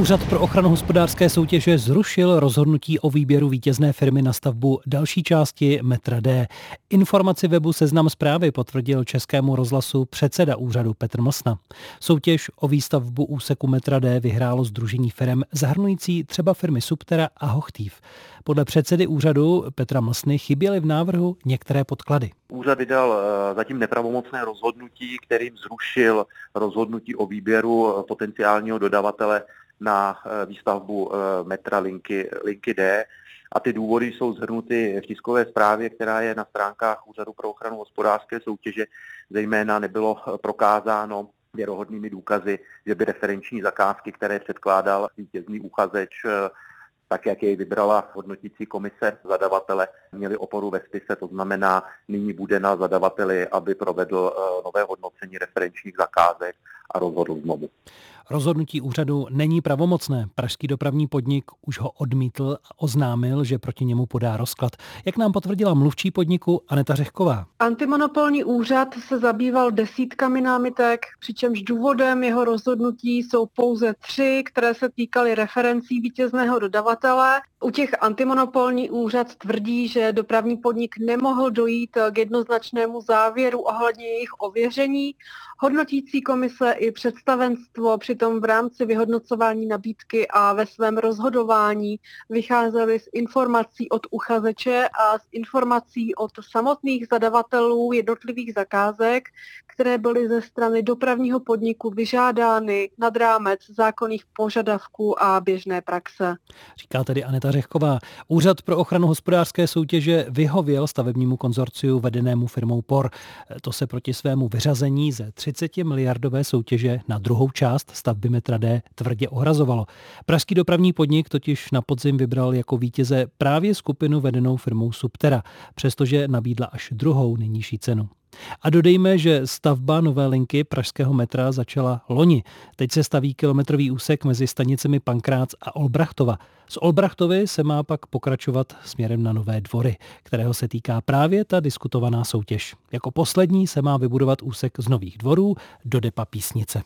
Úřad pro ochranu hospodářské soutěže zrušil rozhodnutí o výběru vítězné firmy na stavbu další části metra D. Informaci webu Seznam zprávy potvrdil Českému rozhlasu předseda úřadu Petr Mlsna. Soutěž o výstavbu úseku metra D vyhrálo združení firm zahrnující třeba firmy Subtera a Hochtýv. Podle předsedy úřadu Petra Mlsny chyběly v návrhu některé podklady. Úřad vydal eh, zatím nepravomocné rozhodnutí, kterým zrušil rozhodnutí o výběru eh, potenciálního dodavatele na eh, výstavbu metra linky, linky D. A ty důvody jsou zhrnuty v tiskové zprávě, která je na stránkách Úřadu pro ochranu hospodářské soutěže. Zejména nebylo prokázáno věrohodnými důkazy, že by referenční zakázky, které předkládal vítězný uchazeč, tak jak jej vybrala hodnotící komise zadavatele, měli oporu ve spise, to znamená, nyní bude na zadavateli, aby provedl eh, nové hodnocení referenčních zakázek a rozhodl znovu. Rozhodnutí úřadu není pravomocné. Pražský dopravní podnik už ho odmítl a oznámil, že proti němu podá rozklad. Jak nám potvrdila mluvčí podniku Aneta Řehková. Antimonopolní úřad se zabýval desítkami námitek, přičemž důvodem jeho rozhodnutí jsou pouze tři, které se týkaly referencí vítězného dodavatele. U těch antimonopolní úřad tvrdí, že dopravní podnik nemohl dojít k jednoznačnému závěru ohledně jejich ověření. Hodnotící komise i představenstvo přitom v rámci vyhodnocování nabídky a ve svém rozhodování vycházeli z informací od uchazeče a z informací od samotných zadavatelů jednotlivých zakázek, které byly ze strany dopravního podniku vyžádány nad rámec zákonných požadavků a běžné praxe. Říká tedy Aneta Řechková. Úřad pro ochranu hospodářské soutěže vyhověl stavebnímu konzorciu vedenému firmou POR. To se proti svému vyřazení ze 30 miliardové soutěže na druhou část stavby metra D tvrdě ohrazovalo. Pražský dopravní podnik totiž na podzim vybral jako vítěze právě skupinu vedenou firmou Subtera, přestože nabídla až druhou nejnižší cenu. A dodejme, že stavba nové linky pražského metra začala loni. Teď se staví kilometrový úsek mezi stanicemi Pankrác a Olbrachtova. Z Olbrachtovy se má pak pokračovat směrem na Nové dvory, kterého se týká právě ta diskutovaná soutěž. Jako poslední se má vybudovat úsek z Nových dvorů do Depa Písnice.